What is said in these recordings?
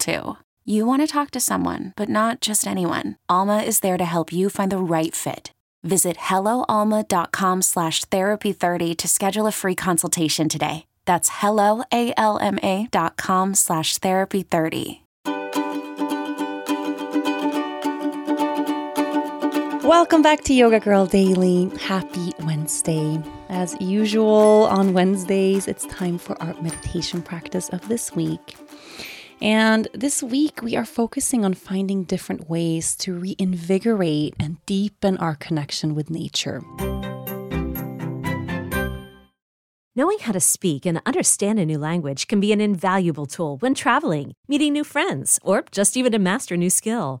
too. You want to talk to someone, but not just anyone. Alma is there to help you find the right fit. Visit helloalma.com slash therapy30 to schedule a free consultation today. That's helloalma dot com slash therapy30. Welcome back to Yoga Girl Daily. Happy Wednesday. As usual on Wednesdays, it's time for our meditation practice of this week. And this week, we are focusing on finding different ways to reinvigorate and deepen our connection with nature. Knowing how to speak and understand a new language can be an invaluable tool when traveling, meeting new friends, or just even to master a new skill.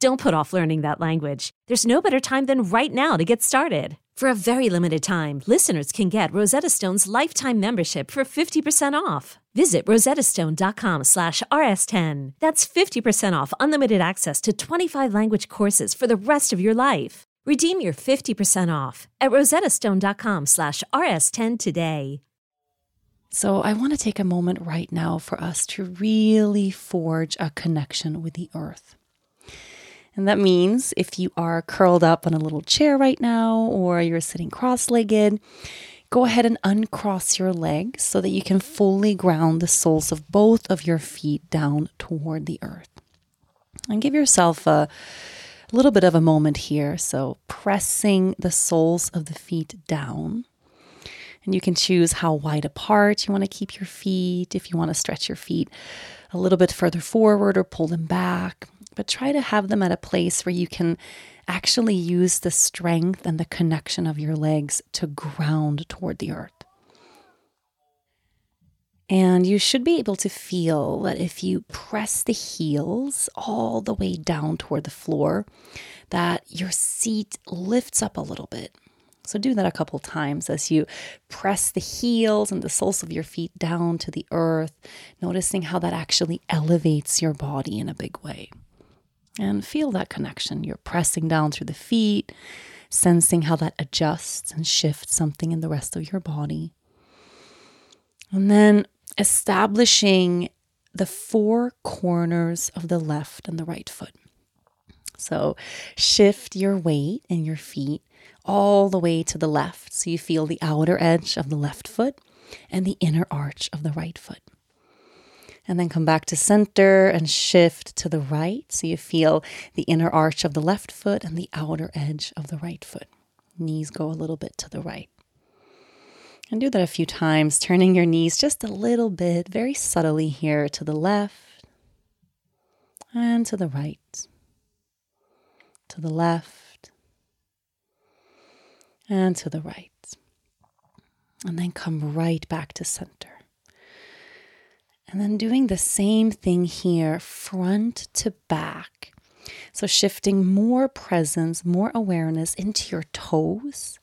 Don't put off learning that language. There's no better time than right now to get started. For a very limited time, listeners can get Rosetta Stone's lifetime membership for 50% off. Visit rosettastone.com slash rs10. That's 50% off unlimited access to 25 language courses for the rest of your life. Redeem your 50% off at rosettastone.com slash rs10 today. So, I want to take a moment right now for us to really forge a connection with the earth. And that means if you are curled up on a little chair right now or you're sitting cross legged, go ahead and uncross your legs so that you can fully ground the soles of both of your feet down toward the earth. And give yourself a little bit of a moment here. So, pressing the soles of the feet down. And you can choose how wide apart you want to keep your feet, if you want to stretch your feet a little bit further forward or pull them back but try to have them at a place where you can actually use the strength and the connection of your legs to ground toward the earth. And you should be able to feel that if you press the heels all the way down toward the floor, that your seat lifts up a little bit. So do that a couple times as you press the heels and the soles of your feet down to the earth, noticing how that actually elevates your body in a big way and feel that connection. You're pressing down through the feet, sensing how that adjusts and shifts something in the rest of your body. And then establishing the four corners of the left and the right foot. So shift your weight in your feet all the way to the left so you feel the outer edge of the left foot and the inner arch of the right foot and then come back to center and shift to the right. So you feel the inner arch of the left foot and the outer edge of the right foot. Knees go a little bit to the right. And do that a few times, turning your knees just a little bit, very subtly here to the left and to the right, to the left and to the right. And then come right back to center. And then doing the same thing here, front to back. So shifting more presence, more awareness into your toes,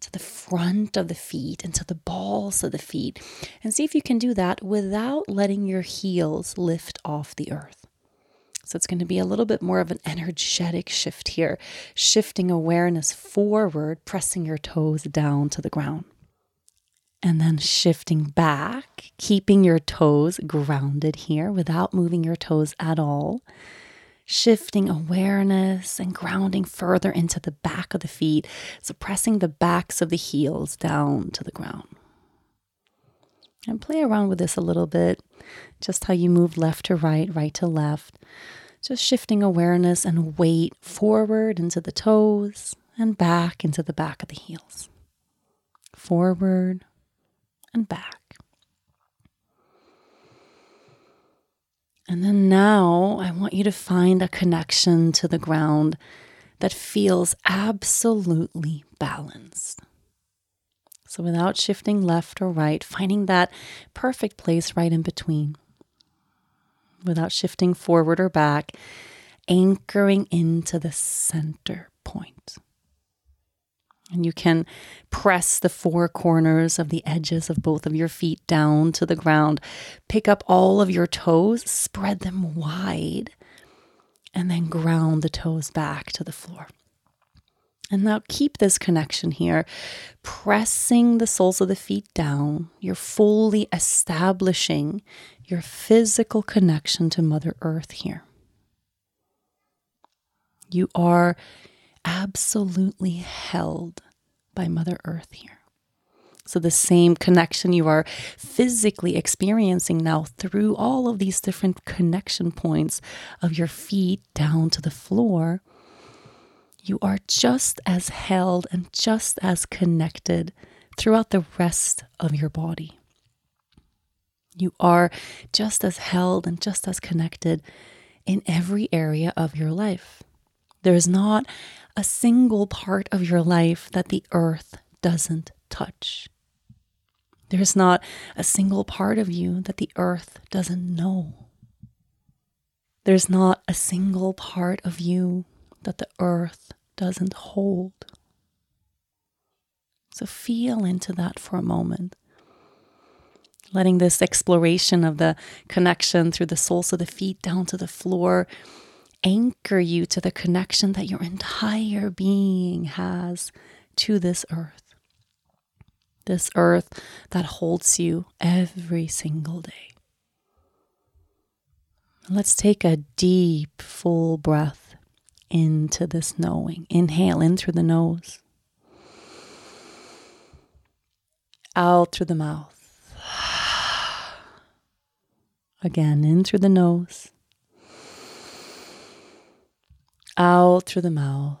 to the front of the feet, and to the balls of the feet. And see if you can do that without letting your heels lift off the earth. So it's going to be a little bit more of an energetic shift here, shifting awareness forward, pressing your toes down to the ground and then shifting back, keeping your toes grounded here without moving your toes at all. Shifting awareness and grounding further into the back of the feet, so pressing the backs of the heels down to the ground. And play around with this a little bit, just how you move left to right, right to left, Just shifting awareness and weight forward into the toes and back into the back of the heels. Forward and back. And then now I want you to find a connection to the ground that feels absolutely balanced. So without shifting left or right, finding that perfect place right in between without shifting forward or back, anchoring into the center point. And you can press the four corners of the edges of both of your feet down to the ground. Pick up all of your toes, spread them wide, and then ground the toes back to the floor. And now keep this connection here, pressing the soles of the feet down. You're fully establishing your physical connection to Mother Earth here. You are absolutely held by Mother Earth here. So, the same connection you are physically experiencing now through all of these different connection points of your feet down to the floor, you are just as held and just as connected throughout the rest of your body. You are just as held and just as connected in every area of your life. There is not a single part of your life that the earth doesn't touch. There's not a single part of you that the earth doesn't know. There's not a single part of you that the earth doesn't hold. So feel into that for a moment letting this exploration of the connection through the soles of the feet down to the floor anchor you to the connection that your entire being has to this earth. This earth that holds you every single day. Let's take a deep, full breath into this knowing. Inhale in through the nose, out through the mouth. Again, in through the nose, out through the mouth.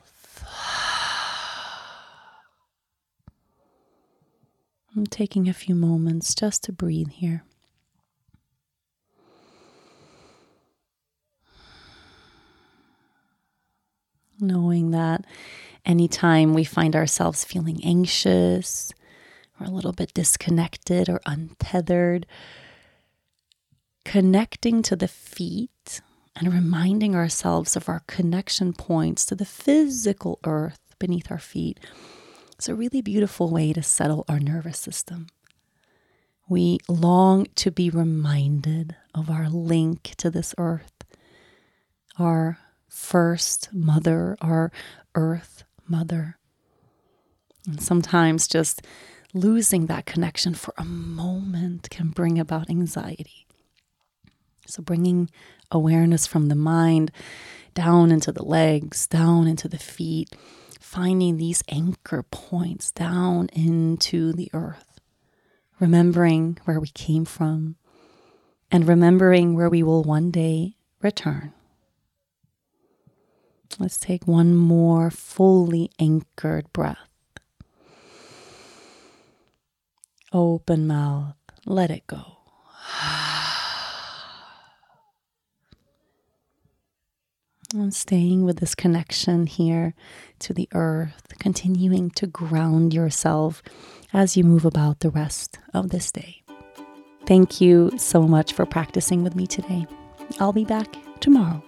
I'm taking a few moments just to breathe here. Knowing that anytime we find ourselves feeling anxious or a little bit disconnected or untethered, connecting to the feet and reminding ourselves of our connection points to the physical earth beneath our feet is a really beautiful way to settle our nervous system. We long to be reminded of our link to this earth, our first mother, our earth mother. And sometimes just losing that connection for a moment can bring about anxiety. So, bringing awareness from the mind down into the legs, down into the feet, finding these anchor points down into the earth, remembering where we came from, and remembering where we will one day return. Let's take one more fully anchored breath. Open mouth, let it go. And staying with this connection here to the earth, continuing to ground yourself as you move about the rest of this day. Thank you so much for practicing with me today. I'll be back tomorrow.